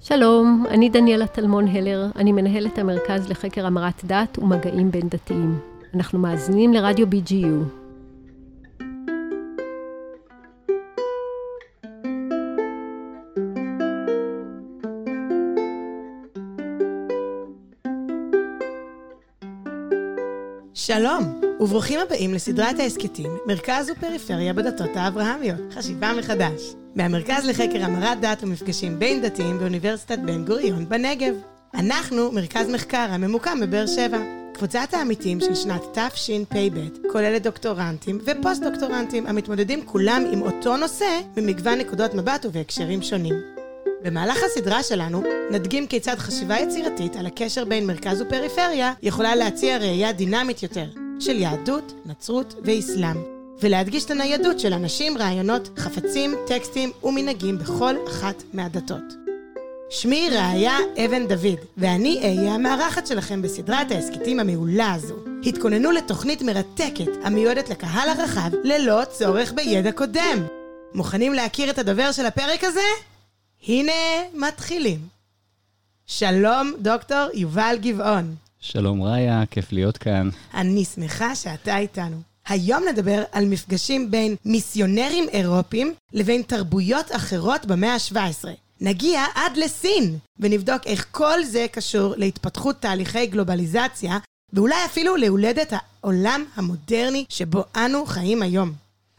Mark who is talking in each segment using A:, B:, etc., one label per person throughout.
A: שלום, אני דניאלה טלמון הלר, אני מנהלת המרכז לחקר המרת דת ומגעים בין דתיים. אנחנו מאזינים לרדיו BGU.
B: שלום, וברוכים הבאים לסדרת ההסכתים מרכז ופריפריה בדתות האברהמיות, חשיבה מחדש. מהמרכז לחקר המרת דת ומפגשים בין דתיים באוניברסיטת בן גוריון בנגב. אנחנו מרכז מחקר הממוקם בבאר שבע. קבוצת העמיתים של שנת תשפ"ב כוללת דוקטורנטים ופוסט-דוקטורנטים המתמודדים כולם עם אותו נושא ממגוון נקודות מבט ובהקשרים שונים. במהלך הסדרה שלנו נדגים כיצד חשיבה יצירתית על הקשר בין מרכז ופריפריה יכולה להציע ראייה דינמית יותר של יהדות, נצרות ואסלאם, ולהדגיש את הניידות של אנשים, רעיונות, חפצים, טקסטים ומנהגים בכל אחת מהדתות. שמי ראיה אבן דוד, ואני אהיה המארחת שלכם בסדרת ההסכתים המעולה הזו. התכוננו לתוכנית מרתקת המיועדת לקהל הרחב ללא צורך בידע קודם. מוכנים להכיר את הדובר של הפרק הזה? הנה מתחילים. שלום, דוקטור יובל גבעון.
C: שלום ראיה, כיף להיות כאן.
B: אני שמחה שאתה איתנו. היום נדבר על מפגשים בין מיסיונרים אירופים לבין תרבויות אחרות במאה ה-17. נגיע עד לסין, ונבדוק איך כל זה קשור להתפתחות תהליכי גלובליזציה, ואולי אפילו להולדת העולם המודרני שבו אנו חיים היום.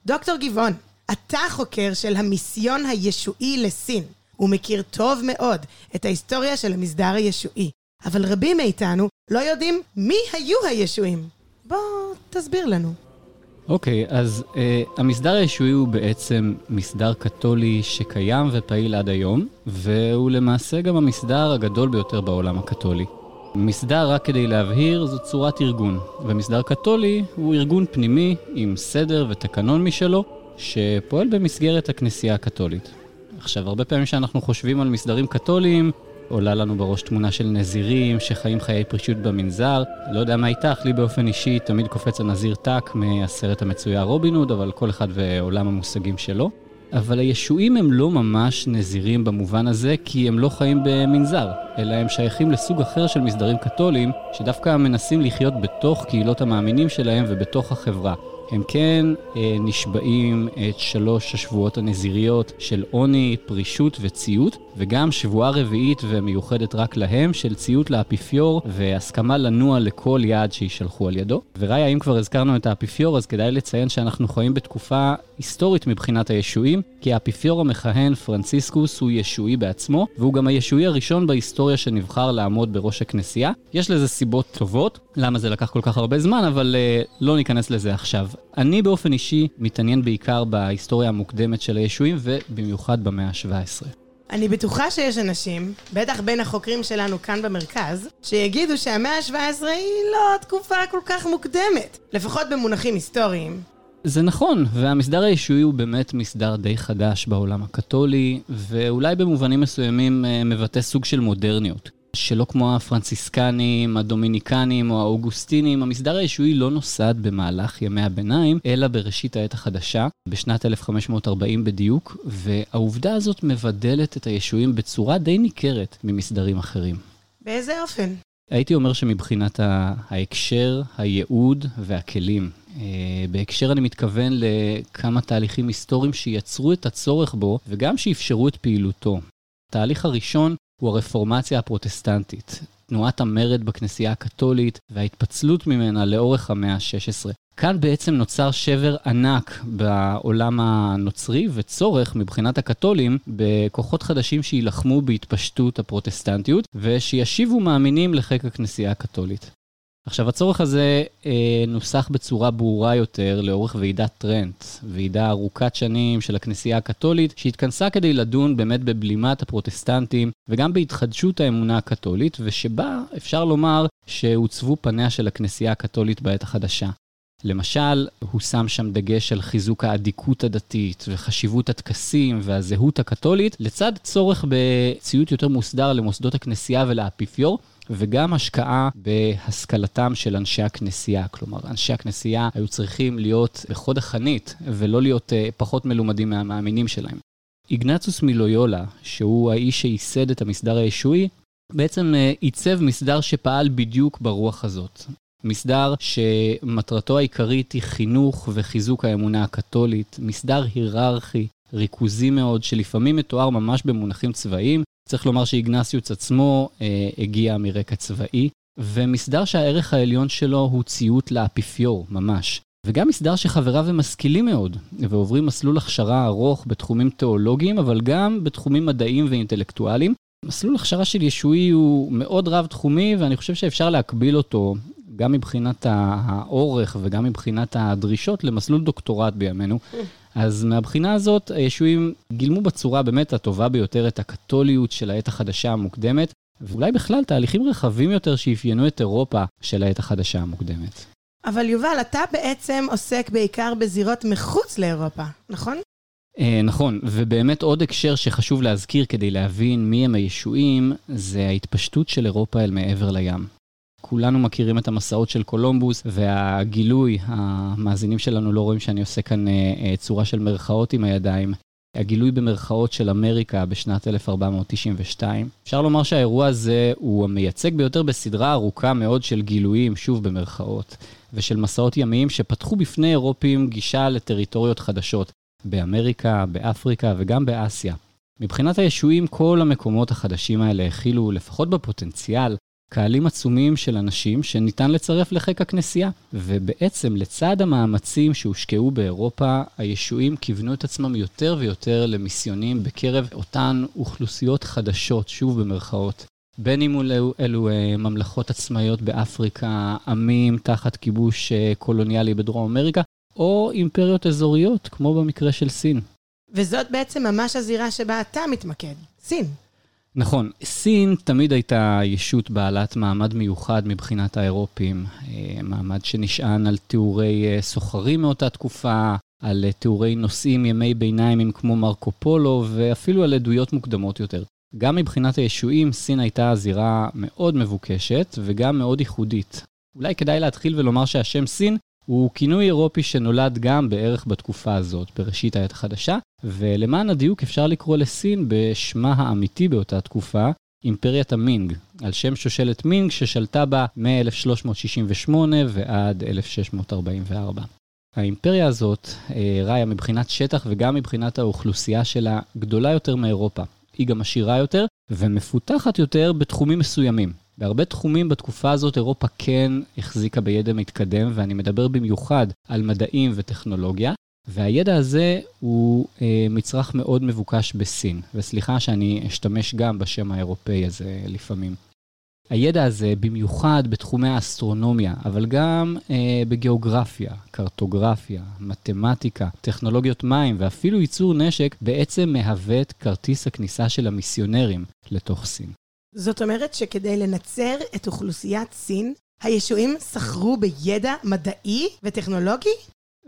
B: דוקטור גבעון, אתה חוקר של המיסיון הישועי לסין. הוא מכיר טוב מאוד את ההיסטוריה של המסדר הישועי. אבל רבים מאיתנו לא יודעים מי היו הישועים. בוא תסביר לנו.
C: אוקיי, okay, אז uh, המסדר הישועי הוא בעצם מסדר קתולי שקיים ופעיל עד היום, והוא למעשה גם המסדר הגדול ביותר בעולם הקתולי. מסדר, רק כדי להבהיר, זו צורת ארגון, ומסדר קתולי הוא ארגון פנימי עם סדר ותקנון משלו, שפועל במסגרת הכנסייה הקתולית. עכשיו, הרבה פעמים כשאנחנו חושבים על מסדרים קתוליים, עולה לנו בראש תמונה של נזירים שחיים חיי פרישות במנזר. לא יודע מה איתך, לי באופן אישי תמיד קופץ הנזיר טאק מהסרט המצויר רובין הוד, אבל כל אחד ועולם המושגים שלו. אבל הישועים הם לא ממש נזירים במובן הזה, כי הם לא חיים במנזר, אלא הם שייכים לסוג אחר של מסדרים קתוליים, שדווקא מנסים לחיות בתוך קהילות המאמינים שלהם ובתוך החברה. הם כן אה, נשבעים את שלוש השבועות הנזיריות של עוני, פרישות וציות, וגם שבועה רביעית ומיוחדת רק להם של ציות לאפיפיור והסכמה לנוע לכל יעד שישלחו על ידו. וראיה, אם כבר הזכרנו את האפיפיור, אז כדאי לציין שאנחנו חיים בתקופה היסטורית מבחינת הישועים, כי האפיפיור המכהן, פרנציסקוס, הוא ישועי בעצמו, והוא גם הישועי הראשון בהיסטוריה שנבחר לעמוד בראש הכנסייה. יש לזה סיבות טובות, למה זה לקח כל כך הרבה זמן, אבל uh, לא ניכנס לזה עכשיו. אני באופן אישי מתעניין בעיקר בהיסטוריה המוקדמת של הישועים, ובמיוחד במאה ה-17.
B: אני בטוחה שיש אנשים, בטח בין החוקרים שלנו כאן במרכז, שיגידו שהמאה ה-17 היא לא תקופה כל כך מוקדמת, לפחות במונחים היסטוריים.
C: זה נכון, והמסדר הישועי הוא באמת מסדר די חדש בעולם הקתולי, ואולי במובנים מסוימים אה, מבטא סוג של מודרניות. שלא כמו הפרנציסקנים, הדומיניקנים או האוגוסטינים, המסדר הישועי לא נוסד במהלך ימי הביניים, אלא בראשית העת החדשה, בשנת 1540 בדיוק, והעובדה הזאת מבדלת את הישועים בצורה די ניכרת ממסדרים אחרים.
B: באיזה אופן?
C: הייתי אומר שמבחינת ההקשר, הייעוד והכלים. אה, בהקשר אני מתכוון לכמה תהליכים היסטוריים שיצרו את הצורך בו וגם שאפשרו את פעילותו. התהליך הראשון הוא הרפורמציה הפרוטסטנטית, תנועת המרד בכנסייה הקתולית וההתפצלות ממנה לאורך המאה ה-16. כאן בעצם נוצר שבר ענק בעולם הנוצרי וצורך מבחינת הקתולים בכוחות חדשים שיילחמו בהתפשטות הפרוטסטנטיות ושישיבו מאמינים לחיק הכנסייה הקתולית. עכשיו, הצורך הזה אה, נוסח בצורה ברורה יותר לאורך ועידת טרנט, ועידה ארוכת שנים של הכנסייה הקתולית, שהתכנסה כדי לדון באמת בבלימת הפרוטסטנטים וגם בהתחדשות האמונה הקתולית, ושבה אפשר לומר שהוצבו פניה של הכנסייה הקתולית בעת החדשה. למשל, הוא שם שם דגש על חיזוק האדיקות הדתית וחשיבות הטקסים והזהות הקתולית, לצד צורך בציות יותר מוסדר למוסדות הכנסייה ולאפיפיור, וגם השקעה בהשכלתם של אנשי הכנסייה. כלומר, אנשי הכנסייה היו צריכים להיות בחוד החנית, ולא להיות uh, פחות מלומדים מהמאמינים שלהם. איגנצוס מלויולה, שהוא האיש שייסד את המסדר הישועי, בעצם uh, עיצב מסדר שפעל בדיוק ברוח הזאת. מסדר שמטרתו העיקרית היא חינוך וחיזוק האמונה הקתולית, מסדר היררכי, ריכוזי מאוד, שלפעמים מתואר ממש במונחים צבאיים. צריך לומר שאיגנסיוס עצמו אה, הגיע מרקע צבאי, ומסדר שהערך העליון שלו הוא ציות לאפיפיור, ממש. וגם מסדר שחבריו הם משכילים מאוד, ועוברים מסלול הכשרה ארוך בתחומים תיאולוגיים, אבל גם בתחומים מדעיים ואינטלקטואליים. מסלול הכשרה של ישועי הוא מאוד רב-תחומי, ואני חושב שאפשר להקביל אותו גם מבחינת האורך וגם מבחינת הדרישות למסלול דוקטורט בימינו. אז מהבחינה הזאת, הישועים גילמו בצורה באמת הטובה ביותר את הקתוליות של העת החדשה המוקדמת, ואולי בכלל תהליכים רחבים יותר שאפיינו את אירופה של העת החדשה המוקדמת.
B: אבל יובל, אתה בעצם עוסק בעיקר בזירות מחוץ לאירופה, נכון?
C: אה, נכון, ובאמת עוד הקשר שחשוב להזכיר כדי להבין מי הם הישועים, זה ההתפשטות של אירופה אל מעבר לים. כולנו מכירים את המסעות של קולומבוס, והגילוי, המאזינים שלנו לא רואים שאני עושה כאן אה, אה, צורה של מרכאות עם הידיים. הגילוי במרכאות של אמריקה בשנת 1492. אפשר לומר שהאירוע הזה הוא המייצג ביותר בסדרה ארוכה מאוד של גילויים, שוב במרכאות, ושל מסעות ימיים שפתחו בפני אירופים גישה לטריטוריות חדשות, באמריקה, באפריקה וגם באסיה. מבחינת הישועים, כל המקומות החדשים האלה הכילו, לפחות בפוטנציאל, קהלים עצומים של אנשים שניתן לצרף לחיק הכנסייה. ובעצם לצד המאמצים שהושקעו באירופה, הישועים כיוונו את עצמם יותר ויותר למיסיונים בקרב אותן אוכלוסיות חדשות, שוב במרכאות. בין אם אלו, אלו אה, ממלכות עצמאיות באפריקה, עמים תחת כיבוש אה, קולוניאלי בדרום אמריקה, או אימפריות אזוריות, כמו במקרה של סין.
B: וזאת בעצם ממש הזירה שבה אתה מתמקד, סין.
C: נכון, סין תמיד הייתה ישות בעלת מעמד מיוחד מבחינת האירופים, אה, מעמד שנשען על תיאורי אה, סוחרים מאותה תקופה, על אה, תיאורי נושאים ימי ביניימים כמו מרקו פולו, ואפילו על עדויות מוקדמות יותר. גם מבחינת הישועים, סין הייתה זירה מאוד מבוקשת וגם מאוד ייחודית. אולי כדאי להתחיל ולומר שהשם סין הוא כינוי אירופי שנולד גם בערך בתקופה הזאת, בראשית העת החדשה, ולמען הדיוק אפשר לקרוא לסין בשמה האמיתי באותה תקופה, אימפריית המינג, על שם שושלת מינג ששלטה בה מ-1368 ועד 1644. האימפריה הזאת, אה, ראיה מבחינת שטח וגם מבחינת האוכלוסייה שלה, גדולה יותר מאירופה. היא גם עשירה יותר ומפותחת יותר בתחומים מסוימים. בהרבה תחומים בתקופה הזאת אירופה כן החזיקה בידע מתקדם, ואני מדבר במיוחד על מדעים וטכנולוגיה, והידע הזה הוא אה, מצרך מאוד מבוקש בסין, וסליחה שאני אשתמש גם בשם האירופאי הזה לפעמים. הידע הזה, במיוחד בתחומי האסטרונומיה, אבל גם אה, בגיאוגרפיה, קרטוגרפיה, מתמטיקה, טכנולוגיות מים ואפילו ייצור נשק, בעצם מהווה את כרטיס הכניסה של המיסיונרים לתוך סין.
B: זאת אומרת שכדי לנצר את אוכלוסיית סין, הישועים סחרו בידע מדעי וטכנולוגי?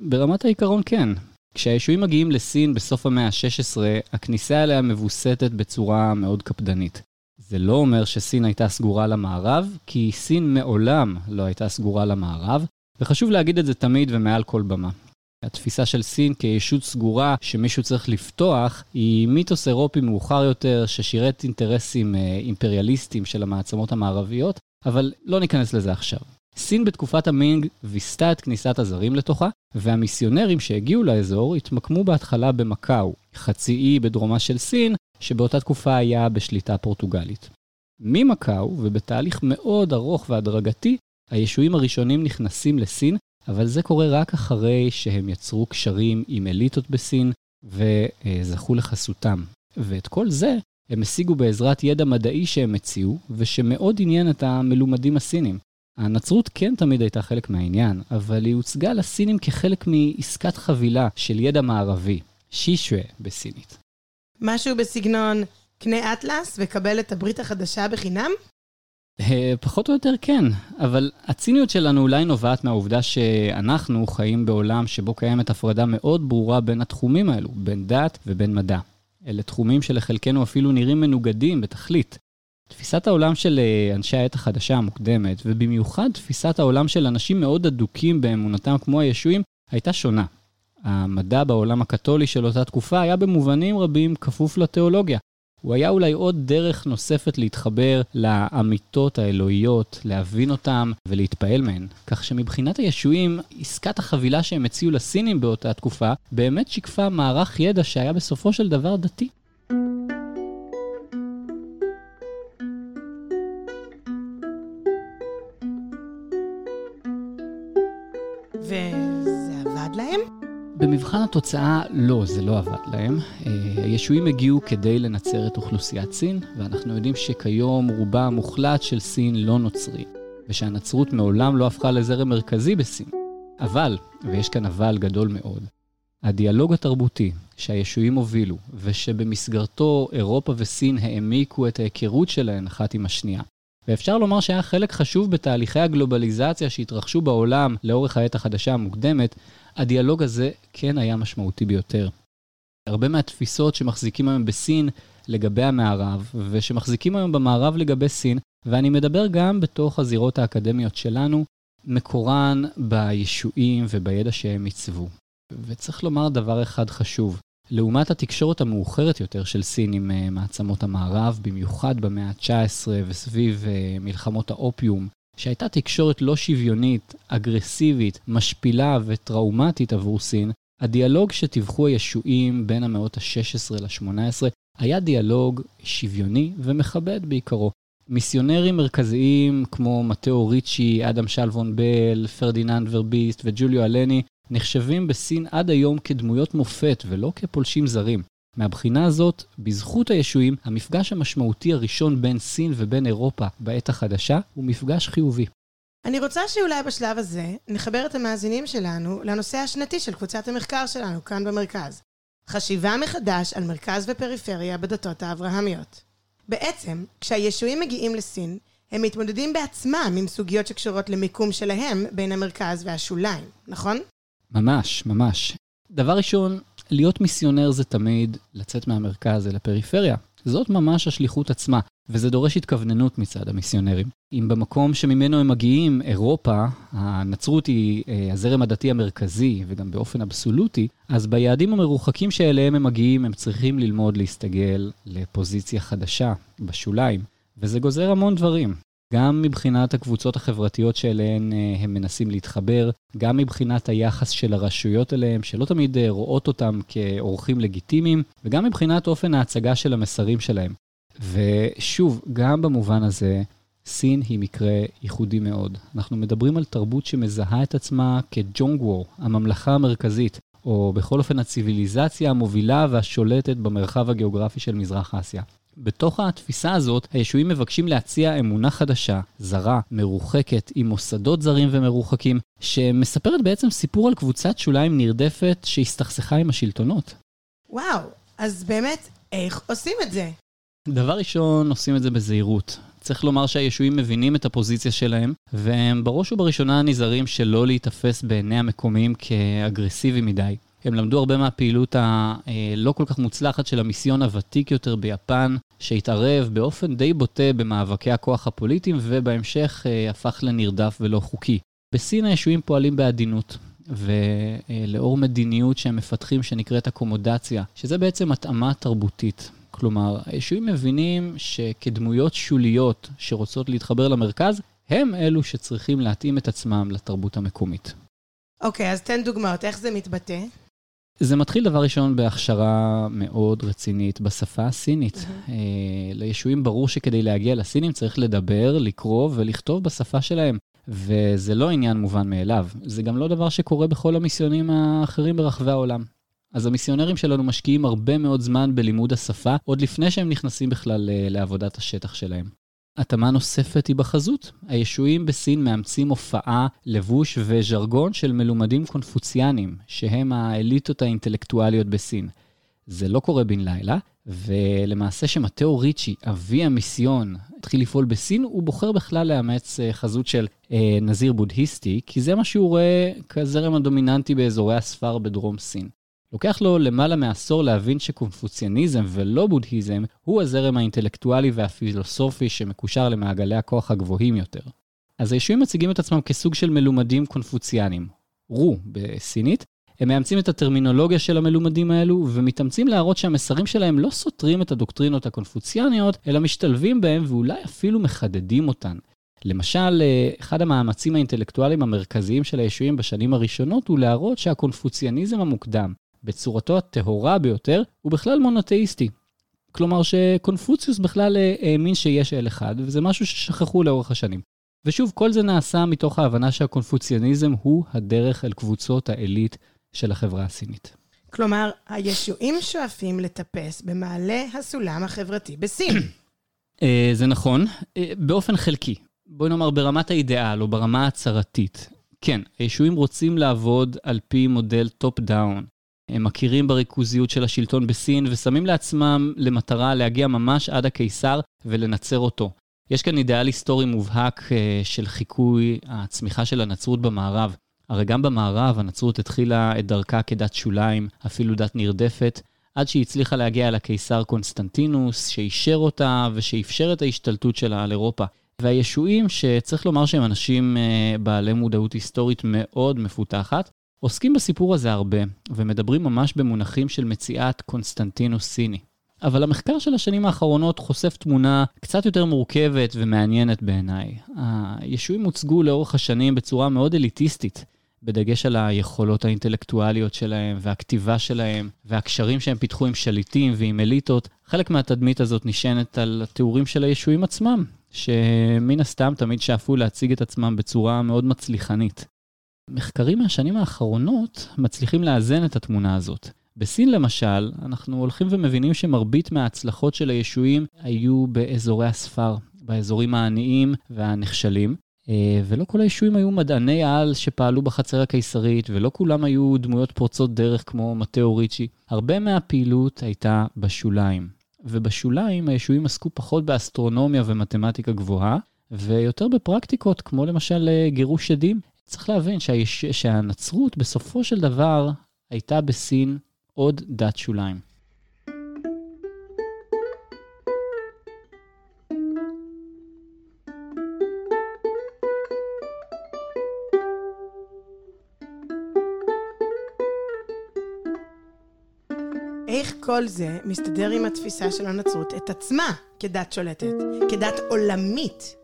C: ברמת העיקרון כן. כשהישועים מגיעים לסין בסוף המאה ה-16, הכניסה אליה מבוסתת בצורה מאוד קפדנית. זה לא אומר שסין הייתה סגורה למערב, כי סין מעולם לא הייתה סגורה למערב, וחשוב להגיד את זה תמיד ומעל כל במה. התפיסה של סין כישות סגורה שמישהו צריך לפתוח, היא מיתוס אירופי מאוחר יותר ששירת אינטרסים אה, אימפריאליסטיים של המעצמות המערביות, אבל לא ניכנס לזה עכשיו. סין בתקופת המינג ויסתה את כניסת הזרים לתוכה, והמיסיונרים שהגיעו לאזור התמקמו בהתחלה במקאו, חצי אי בדרומה של סין, שבאותה תקופה היה בשליטה פורטוגלית. ממקאו, ובתהליך מאוד ארוך והדרגתי, הישועים הראשונים נכנסים לסין אבל זה קורה רק אחרי שהם יצרו קשרים עם אליטות בסין וזכו לחסותם. ואת כל זה הם השיגו בעזרת ידע מדעי שהם הציעו, ושמאוד עניין את המלומדים הסינים. הנצרות כן תמיד הייתה חלק מהעניין, אבל היא הוצגה לסינים כחלק מעסקת חבילה של ידע מערבי, שישווה בסינית.
B: משהו בסגנון קנה אטלס וקבל את הברית החדשה בחינם?
C: אה, פחות או יותר כן, אבל הציניות שלנו אולי נובעת מהעובדה שאנחנו חיים בעולם שבו קיימת הפרדה מאוד ברורה בין התחומים האלו, בין דת ובין מדע. אלה תחומים שלחלקנו אפילו נראים מנוגדים בתכלית. תפיסת העולם של אה, אנשי העת החדשה המוקדמת, ובמיוחד תפיסת העולם של אנשים מאוד אדוקים באמונתם כמו הישועים, הייתה שונה. המדע בעולם הקתולי של אותה תקופה היה במובנים רבים כפוף לתיאולוגיה. הוא היה אולי עוד דרך נוספת להתחבר לאמיתות האלוהיות, להבין אותם ולהתפעל מהן. כך שמבחינת הישועים, עסקת החבילה שהם הציעו לסינים באותה תקופה, באמת שיקפה מערך ידע שהיה בסופו של דבר דתי. במבחן התוצאה, לא, זה לא עבד להם. אה, הישועים הגיעו כדי לנצר את אוכלוסיית סין, ואנחנו יודעים שכיום רובה המוחלט של סין לא נוצרי, ושהנצרות מעולם לא הפכה לזרם מרכזי בסין. אבל, ויש כאן אבל גדול מאוד, הדיאלוג התרבותי שהישועים הובילו, ושבמסגרתו אירופה וסין העמיקו את ההיכרות שלהן אחת עם השנייה, ואפשר לומר שהיה חלק חשוב בתהליכי הגלובליזציה שהתרחשו בעולם לאורך העת החדשה המוקדמת, הדיאלוג הזה כן היה משמעותי ביותר. הרבה מהתפיסות שמחזיקים היום בסין לגבי המערב, ושמחזיקים היום במערב לגבי סין, ואני מדבר גם בתוך הזירות האקדמיות שלנו, מקורן בישועים ובידע שהם עיצבו. וצריך לומר דבר אחד חשוב, לעומת התקשורת המאוחרת יותר של סין עם uh, מעצמות המערב, במיוחד במאה ה-19 וסביב uh, מלחמות האופיום, שהייתה תקשורת לא שוויונית, אגרסיבית, משפילה וטראומטית עבור סין, הדיאלוג שטיווחו הישועים בין המאות ה-16 ל-18 היה דיאלוג שוויוני ומכבד בעיקרו. מיסיונרים מרכזיים כמו מתאו ריצ'י, אדם שלוון בל, פרדיננד ורביסט וג'וליו אלני נחשבים בסין עד היום כדמויות מופת ולא כפולשים זרים. מהבחינה הזאת, בזכות הישועים, המפגש המשמעותי הראשון בין סין ובין אירופה בעת החדשה הוא מפגש חיובי.
B: אני רוצה שאולי בשלב הזה נחבר את המאזינים שלנו לנושא השנתי של קבוצת המחקר שלנו כאן במרכז. חשיבה מחדש על מרכז ופריפריה בדתות האברהמיות. בעצם, כשהישועים מגיעים לסין, הם מתמודדים בעצמם עם סוגיות שקשורות למיקום שלהם בין המרכז והשוליים, נכון?
C: ממש, ממש. דבר ראשון, להיות מיסיונר זה תמיד לצאת מהמרכז אל הפריפריה. זאת ממש השליחות עצמה, וזה דורש התכווננות מצד המיסיונרים. אם במקום שממנו הם מגיעים, אירופה, הנצרות היא אה, הזרם הדתי המרכזי, וגם באופן אבסולוטי, אז ביעדים המרוחקים שאליהם הם מגיעים, הם צריכים ללמוד להסתגל לפוזיציה חדשה, בשוליים. וזה גוזר המון דברים. גם מבחינת הקבוצות החברתיות שאליהן אה, הם מנסים להתחבר, גם מבחינת היחס של הרשויות אליהם, שלא תמיד אה, רואות אותם כאורחים לגיטימיים, וגם מבחינת אופן ההצגה של המסרים שלהם. ושוב, גם במובן הזה, סין היא מקרה ייחודי מאוד. אנחנו מדברים על תרבות שמזהה את עצמה כג'ונגוור, הממלכה המרכזית, או בכל אופן הציוויליזציה המובילה והשולטת במרחב הגיאוגרפי של מזרח אסיה. בתוך התפיסה הזאת, הישועים מבקשים להציע אמונה חדשה, זרה, מרוחקת, עם מוסדות זרים ומרוחקים, שמספרת בעצם סיפור על קבוצת שוליים נרדפת שהסתכסכה עם השלטונות.
B: וואו, אז באמת, איך עושים את זה?
C: דבר ראשון, עושים את זה בזהירות. צריך לומר שהישועים מבינים את הפוזיציה שלהם, והם בראש ובראשונה נזהרים שלא להיתפס בעיני המקומיים כאגרסיביים מדי. הם למדו הרבה מהפעילות הלא כל כך מוצלחת של המיסיון הוותיק יותר ביפן, שהתערב באופן די בוטה במאבקי הכוח הפוליטיים, ובהמשך אה, הפך לנרדף ולא חוקי. בסין הישועים פועלים בעדינות, ולאור מדיניות שהם מפתחים שנקראת אקומודציה, שזה בעצם התאמה תרבותית. כלומר, הישועים מבינים שכדמויות שוליות שרוצות להתחבר למרכז, הם אלו שצריכים להתאים את עצמם לתרבות המקומית.
B: אוקיי, okay, אז תן דוגמאות, איך זה מתבטא?
C: זה מתחיל דבר ראשון בהכשרה מאוד רצינית בשפה הסינית. Mm-hmm. לישועים ברור שכדי להגיע לסינים צריך לדבר, לקרוא ולכתוב בשפה שלהם. וזה לא עניין מובן מאליו, זה גם לא דבר שקורה בכל המיסיונים האחרים ברחבי העולם. אז המיסיונרים שלנו משקיעים הרבה מאוד זמן בלימוד השפה, עוד לפני שהם נכנסים בכלל אה, לעבודת השטח שלהם. התאמה נוספת היא בחזות. הישועים בסין מאמצים הופעה, לבוש וז'רגון של מלומדים קונפוציאנים, שהם האליטות האינטלקטואליות בסין. זה לא קורה בן לילה, ולמעשה שמטאו ריצ'י, אבי המיסיון, התחיל לפעול בסין, הוא בוחר בכלל לאמץ אה, חזות של אה, נזיר בודהיסטי, כי זה מה שהוא רואה כזרם הדומיננטי באזורי הספר בדרום סין. לוקח לו למעלה מעשור להבין שקונפוציאניזם ולא בודהיזם הוא הזרם האינטלקטואלי והפילוסופי שמקושר למעגלי הכוח הגבוהים יותר. אז הישועים מציגים את עצמם כסוג של מלומדים קונפוציאנים, רו בסינית, הם מאמצים את הטרמינולוגיה של המלומדים האלו ומתאמצים להראות שהמסרים שלהם לא סותרים את הדוקטרינות הקונפוציאניות, אלא משתלבים בהם ואולי אפילו מחדדים אותן. למשל, אחד המאמצים האינטלקטואליים המרכזיים של הישועים בשנים הראשונות הוא להראות שהקונפוציאניזם המוקדם, בצורתו הטהורה ביותר, הוא בכלל מונותאיסטי. כלומר שקונפוציוס בכלל האמין שיש אל אחד, וזה משהו ששכחו לאורך השנים. ושוב, כל זה נעשה מתוך ההבנה שהקונפוציאניזם הוא הדרך אל קבוצות העילית של החברה הסינית.
B: כלומר, הישועים שואפים לטפס במעלה הסולם החברתי בסין.
C: אה, זה נכון, אה, באופן חלקי. בואי נאמר ברמת האידיאל או ברמה ההצהרתית. כן, הישועים רוצים לעבוד על פי מודל top-down. הם מכירים בריכוזיות של השלטון בסין ושמים לעצמם למטרה להגיע ממש עד הקיסר ולנצר אותו. יש כאן אידיאל היסטורי מובהק אה, של חיקוי הצמיחה של הנצרות במערב. הרי גם במערב הנצרות התחילה את דרכה כדת שוליים, אפילו דת נרדפת, עד שהיא הצליחה להגיע אל הקיסר קונסטנטינוס, שאישר אותה ושאפשר את ההשתלטות שלה על אירופה. והישועים, שצריך לומר שהם אנשים אה, בעלי מודעות היסטורית מאוד מפותחת, עוסקים בסיפור הזה הרבה, ומדברים ממש במונחים של מציאת קונסטנטינוס סיני. אבל המחקר של השנים האחרונות חושף תמונה קצת יותר מורכבת ומעניינת בעיניי. הישועים הוצגו לאורך השנים בצורה מאוד אליטיסטית, בדגש על היכולות האינטלקטואליות שלהם, והכתיבה שלהם, והקשרים שהם פיתחו עם שליטים ועם אליטות. חלק מהתדמית הזאת נשענת על התיאורים של הישועים עצמם, שמן הסתם תמיד שאפו להציג את עצמם בצורה מאוד מצליחנית. מחקרים מהשנים האחרונות מצליחים לאזן את התמונה הזאת. בסין למשל, אנחנו הולכים ומבינים שמרבית מההצלחות של הישועים היו באזורי הספר, באזורים העניים והנחשלים, אה, ולא כל הישועים היו מדעני על שפעלו בחצר הקיסרית, ולא כולם היו דמויות פורצות דרך כמו מתאו ריצ'י. הרבה מהפעילות הייתה בשוליים. ובשוליים הישועים עסקו פחות באסטרונומיה ומתמטיקה גבוהה, ויותר בפרקטיקות, כמו למשל אה, גירוש שדים. צריך להבין שהיש... שהנצרות בסופו של דבר הייתה בסין עוד דת שוליים.
B: איך כל זה מסתדר עם התפיסה של הנצרות את עצמה כדת שולטת, כדת עולמית?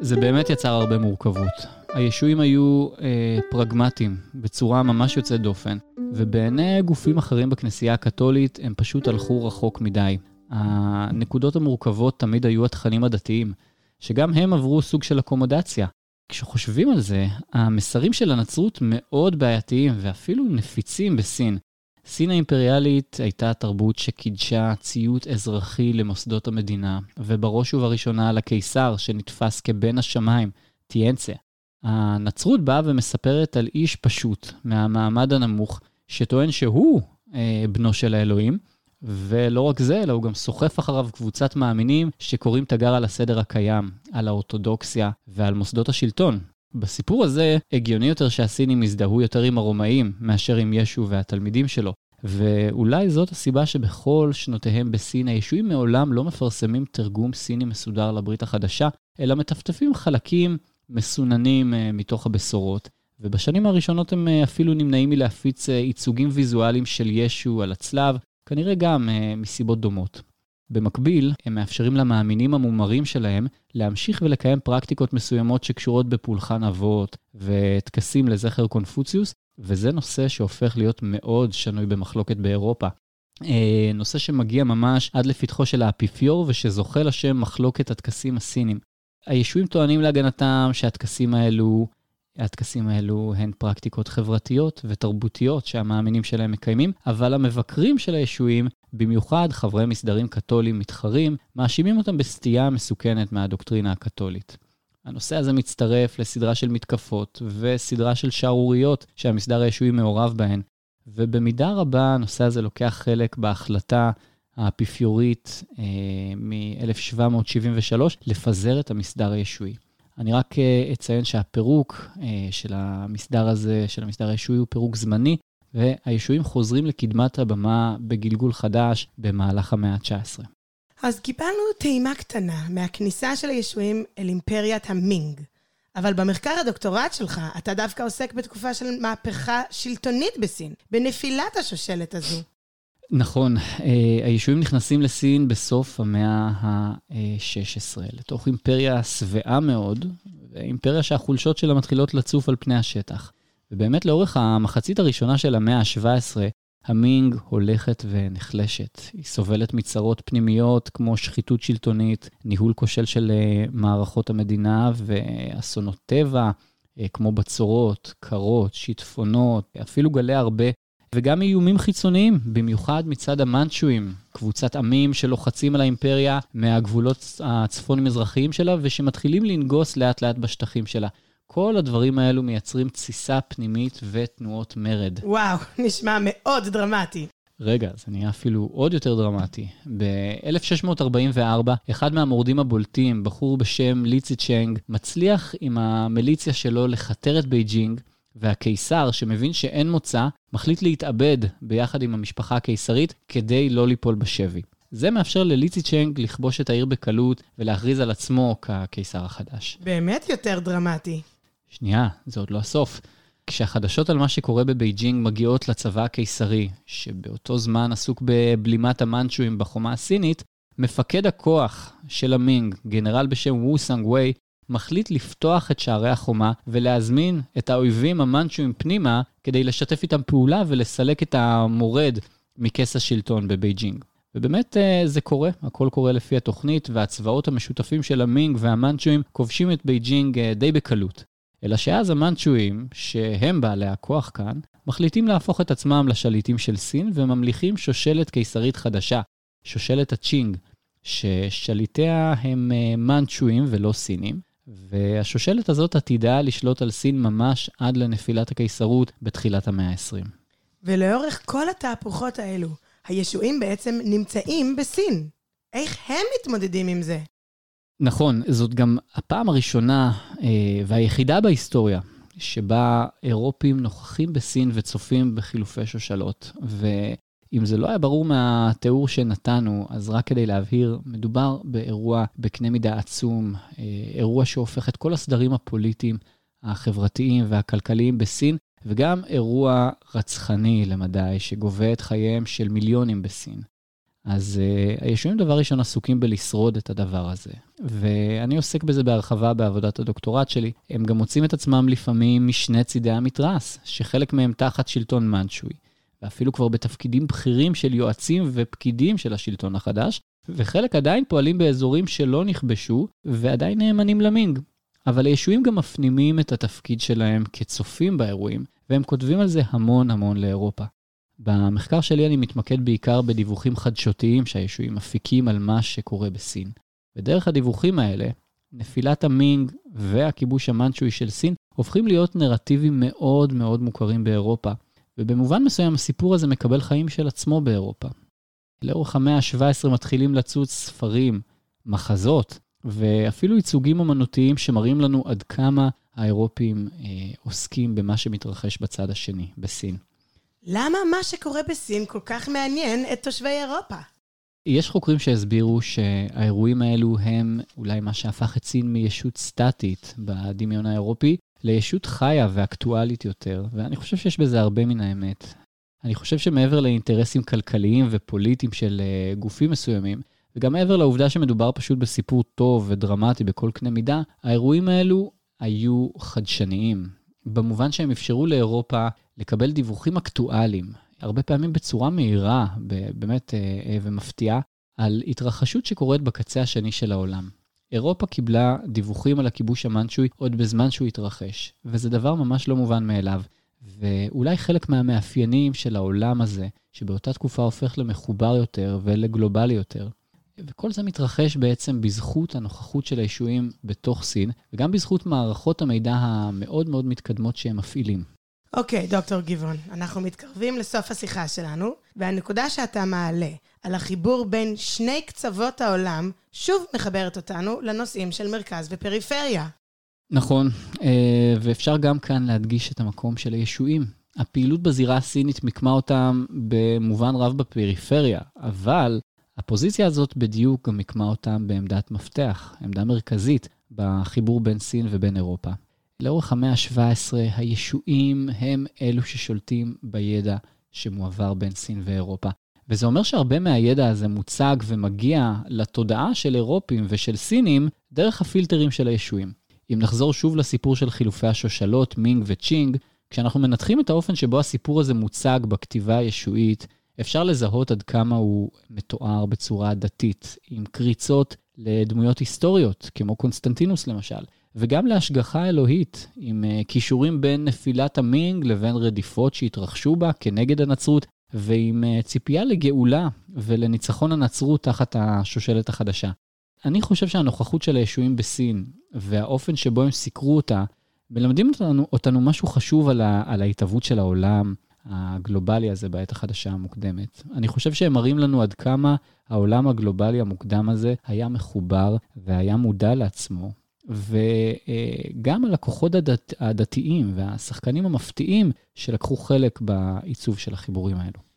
C: זה באמת יצר הרבה מורכבות. הישועים היו אה, פרגמטיים בצורה ממש יוצאת דופן. ובעיני גופים אחרים בכנסייה הקתולית הם פשוט הלכו רחוק מדי. הנקודות המורכבות תמיד היו התכנים הדתיים, שגם הם עברו סוג של אקומודציה. כשחושבים על זה, המסרים של הנצרות מאוד בעייתיים ואפילו נפיצים בסין. סין האימפריאלית הייתה תרבות שקידשה ציות אזרחי למוסדות המדינה, ובראש ובראשונה לקיסר שנתפס כבן השמיים, טיאנצה. הנצרות באה ומספרת על איש פשוט מהמעמד הנמוך, שטוען שהוא אה, בנו של האלוהים, ולא רק זה, אלא הוא גם סוחף אחריו קבוצת מאמינים שקוראים תגר על הסדר הקיים, על האורתודוקסיה ועל מוסדות השלטון. בסיפור הזה, הגיוני יותר שהסינים יזדהו יותר עם הרומאים מאשר עם ישו והתלמידים שלו. ואולי זאת הסיבה שבכל שנותיהם בסין הישועים מעולם לא מפרסמים תרגום סיני מסודר לברית החדשה, אלא מטפטפים חלקים מסוננים uh, מתוך הבשורות, ובשנים הראשונות הם אה, אפילו נמנעים מלהפיץ אה, ייצוגים ויזואליים של ישו על הצלב, כנראה גם אה, מסיבות דומות. במקביל, הם מאפשרים למאמינים המומרים שלהם להמשיך ולקיים פרקטיקות מסוימות שקשורות בפולחן אבות וטקסים לזכר קונפוציוס, וזה נושא שהופך להיות מאוד שנוי במחלוקת באירופה. נושא שמגיע ממש עד לפתחו של האפיפיור ושזוכה לשם מחלוקת הטקסים הסינים. הישועים טוענים להגנתם שהטקסים האלו הטקסים האלו הן פרקטיקות חברתיות ותרבותיות שהמאמינים שלהם מקיימים, אבל המבקרים של הישועים, במיוחד חברי מסדרים קתולים מתחרים, מאשימים אותם בסטייה מסוכנת מהדוקטרינה הקתולית. הנושא הזה מצטרף לסדרה של מתקפות וסדרה של שערוריות שהמסדר הישועי מעורב בהן, ובמידה רבה הנושא הזה לוקח חלק בהחלטה האפיפיורית אה, מ-1773 לפזר את המסדר הישועי. אני רק אה, אציין שהפירוק אה, של המסדר הזה, של המסדר הישועי, הוא פירוק זמני, והישועים חוזרים לקדמת הבמה בגלגול חדש במהלך המאה ה-19.
B: אז קיבלנו טעימה קטנה מהכניסה של הישועים אל אימפריית המינג. אבל במחקר הדוקטורט שלך, אתה דווקא עוסק בתקופה של מהפכה שלטונית בסין, בנפילת השושלת הזו.
C: נכון, אה, הישועים נכנסים לסין בסוף המאה ה-16, לתוך אימפריה שבעה מאוד, ואימפריה שהחולשות שלה מתחילות לצוף על פני השטח. ובאמת לאורך המחצית הראשונה של המאה ה-17, המינג הולכת ונחלשת. היא סובלת מצרות פנימיות כמו שחיתות שלטונית, ניהול כושל של אה, מערכות המדינה ואסונות טבע, אה, כמו בצורות, קרות, שיטפונות, אפילו גלי הרבה, וגם איומים חיצוניים, במיוחד מצד המאנצ'ואים, קבוצת עמים שלוחצים על האימפריה מהגבולות הצפון-מזרחיים שלה ושמתחילים לנגוס לאט-לאט בשטחים שלה. כל הדברים האלו מייצרים תסיסה פנימית ותנועות מרד.
B: וואו, נשמע מאוד דרמטי.
C: רגע, זה נהיה אפילו עוד יותר דרמטי. ב-1644, אחד מהמורדים הבולטים, בחור בשם לי צי צ'נג, מצליח עם המיליציה שלו לכתר את בייג'ינג, והקיסר, שמבין שאין מוצא, מחליט להתאבד ביחד עם המשפחה הקיסרית כדי לא ליפול בשבי. זה מאפשר ללי צי צ'נג לכבוש את העיר בקלות ולהכריז על עצמו כקיסר החדש.
B: באמת יותר דרמטי.
C: שנייה, זה עוד לא הסוף. כשהחדשות על מה שקורה בבייג'ינג מגיעות לצבא הקיסרי, שבאותו זמן עסוק בבלימת המאנצ'ואים בחומה הסינית, מפקד הכוח של המינג, גנרל בשם וו סאנג ווי, מחליט לפתוח את שערי החומה ולהזמין את האויבים המאנצ'ואים פנימה כדי לשתף איתם פעולה ולסלק את המורד מכיסא השלטון בבייג'ינג. ובאמת אה, זה קורה, הכל קורה לפי התוכנית, והצבאות המשותפים של המינג והמאנצ'ואים כובשים את בייג'ינג אה, די בקלות. אלא שאז המאנצ'ואים, שהם בעלי הכוח כאן, מחליטים להפוך את עצמם לשליטים של סין וממליכים שושלת קיסרית חדשה, שושלת הצ'ינג, ששליטיה הם אה, מאנצ'ואים ולא סינים, והשושלת הזאת עתידה לשלוט על סין ממש עד לנפילת הקיסרות בתחילת המאה ה-20.
B: ולאורך כל התהפוכות האלו, הישועים בעצם נמצאים בסין. איך הם מתמודדים עם זה?
C: נכון, זאת גם הפעם הראשונה אה, והיחידה בהיסטוריה שבה אירופים נוכחים בסין וצופים בחילופי שושלות. ואם זה לא היה ברור מהתיאור שנתנו, אז רק כדי להבהיר, מדובר באירוע בקנה מידה עצום, אה, אירוע שהופך את כל הסדרים הפוליטיים, החברתיים והכלכליים בסין, וגם אירוע רצחני למדי, שגובה את חייהם של מיליונים בסין. אז uh, הישועים דבר ראשון עסוקים בלשרוד את הדבר הזה. ואני עוסק בזה בהרחבה בעבודת הדוקטורט שלי. הם גם מוצאים את עצמם לפעמים משני צידי המתרס, שחלק מהם תחת שלטון מנצ'וי, ואפילו כבר בתפקידים בכירים של יועצים ופקידים של השלטון החדש, וחלק עדיין פועלים באזורים שלא נכבשו, ועדיין נאמנים למינג. אבל הישועים גם מפנימים את התפקיד שלהם כצופים באירועים, והם כותבים על זה המון המון לאירופה. במחקר שלי אני מתמקד בעיקר בדיווחים חדשותיים שהישועים מפיקים על מה שקורה בסין. ודרך הדיווחים האלה, נפילת המינג והכיבוש המאנצ'וי של סין הופכים להיות נרטיבים מאוד מאוד מוכרים באירופה, ובמובן מסוים הסיפור הזה מקבל חיים של עצמו באירופה. לאורך המאה ה-17 מתחילים לצוץ ספרים, מחזות, ואפילו ייצוגים אמנותיים שמראים לנו עד כמה האירופים אה, עוסקים במה שמתרחש בצד השני, בסין.
B: למה מה שקורה בסין כל כך מעניין את תושבי אירופה?
C: יש חוקרים שהסבירו שהאירועים האלו הם אולי מה שהפך את סין מישות סטטית בדמיון האירופי לישות חיה ואקטואלית יותר, ואני חושב שיש בזה הרבה מן האמת. אני חושב שמעבר לאינטרסים כלכליים ופוליטיים של uh, גופים מסוימים, וגם מעבר לעובדה שמדובר פשוט בסיפור טוב ודרמטי בכל קנה מידה, האירועים האלו היו חדשניים, במובן שהם אפשרו לאירופה לקבל דיווחים אקטואליים, הרבה פעמים בצורה מהירה, באמת אה, ומפתיעה, על התרחשות שקורית בקצה השני של העולם. אירופה קיבלה דיווחים על הכיבוש המאנצ'וי עוד בזמן שהוא התרחש, וזה דבר ממש לא מובן מאליו. ואולי חלק מהמאפיינים של העולם הזה, שבאותה תקופה הופך למחובר יותר ולגלובלי יותר. וכל זה מתרחש בעצם בזכות הנוכחות של הישועים בתוך סין, וגם בזכות מערכות המידע המאוד מאוד מתקדמות שהם מפעילים.
B: אוקיי, okay, דוקטור גבעון, אנחנו מתקרבים לסוף השיחה שלנו, והנקודה שאתה מעלה על החיבור בין שני קצוות העולם, שוב מחברת אותנו לנושאים של מרכז ופריפריה.
C: נכון, אה, ואפשר גם כאן להדגיש את המקום של הישועים, הפעילות בזירה הסינית מיקמה אותם במובן רב בפריפריה, אבל הפוזיציה הזאת בדיוק גם מיקמה אותם בעמדת מפתח, עמדה מרכזית בחיבור בין סין ובין אירופה. לאורך המאה ה-17, הישועים הם אלו ששולטים בידע שמועבר בין סין ואירופה. וזה אומר שהרבה מהידע הזה מוצג ומגיע לתודעה של אירופים ושל סינים דרך הפילטרים של הישועים. אם נחזור שוב לסיפור של חילופי השושלות, מינג וצ'ינג, כשאנחנו מנתחים את האופן שבו הסיפור הזה מוצג בכתיבה הישועית, אפשר לזהות עד כמה הוא מתואר בצורה דתית, עם קריצות לדמויות היסטוריות, כמו קונסטנטינוס למשל, וגם להשגחה אלוהית, עם אה, קישורים בין נפילת המינג לבין רדיפות שהתרחשו בה כנגד הנצרות, ועם uh, ציפייה לגאולה ולניצחון הנצרות תחת השושלת החדשה. אני חושב שהנוכחות של הישועים בסין והאופן שבו הם סיקרו אותה, מלמדים אותנו, אותנו משהו חשוב על, ה, על ההתהוות של העולם הגלובלי הזה בעת החדשה המוקדמת. אני חושב שהם מראים לנו עד כמה העולם הגלובלי המוקדם הזה היה מחובר והיה מודע לעצמו, וגם על הכוחות הדת, הדתיים והשחקנים המפתיעים שלקחו חלק בעיצוב של החיבורים האלו.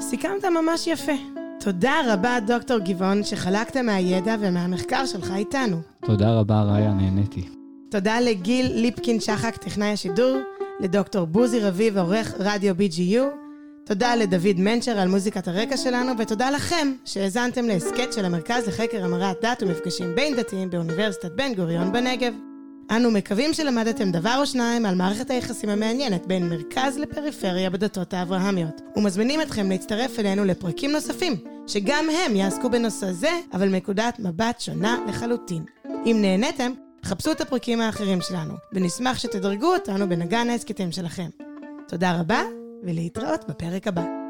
B: סיכמת ממש יפה. תודה רבה, דוקטור גבעון, שחלקת מהידע ומהמחקר שלך איתנו.
C: תודה רבה, ראיה, נהניתי.
B: תודה לגיל ליפקין שחק, טכנאי השידור, לדוקטור בוזי רביב, עורך רדיו BGU, תודה לדוד מנצ'ר על מוזיקת הרקע שלנו, ותודה לכם שהאזנתם להסכת של המרכז לחקר המרת דת ומפגשים בין דתיים באוניברסיטת בן גוריון בנגב. אנו מקווים שלמדתם דבר או שניים על מערכת היחסים המעניינת בין מרכז לפריפריה בדתות האברהמיות, ומזמינים אתכם להצטרף אלינו לפרקים נוספים, שגם הם יעסקו בנושא זה, אבל מנקודת מבט שונה לחלוטין. אם נהניתם, חפשו את הפרקים האחרים שלנו, ונשמח שתדרגו אותנו בנגן ההסכתים שלכם. תודה רבה, ולהתראות בפרק הבא.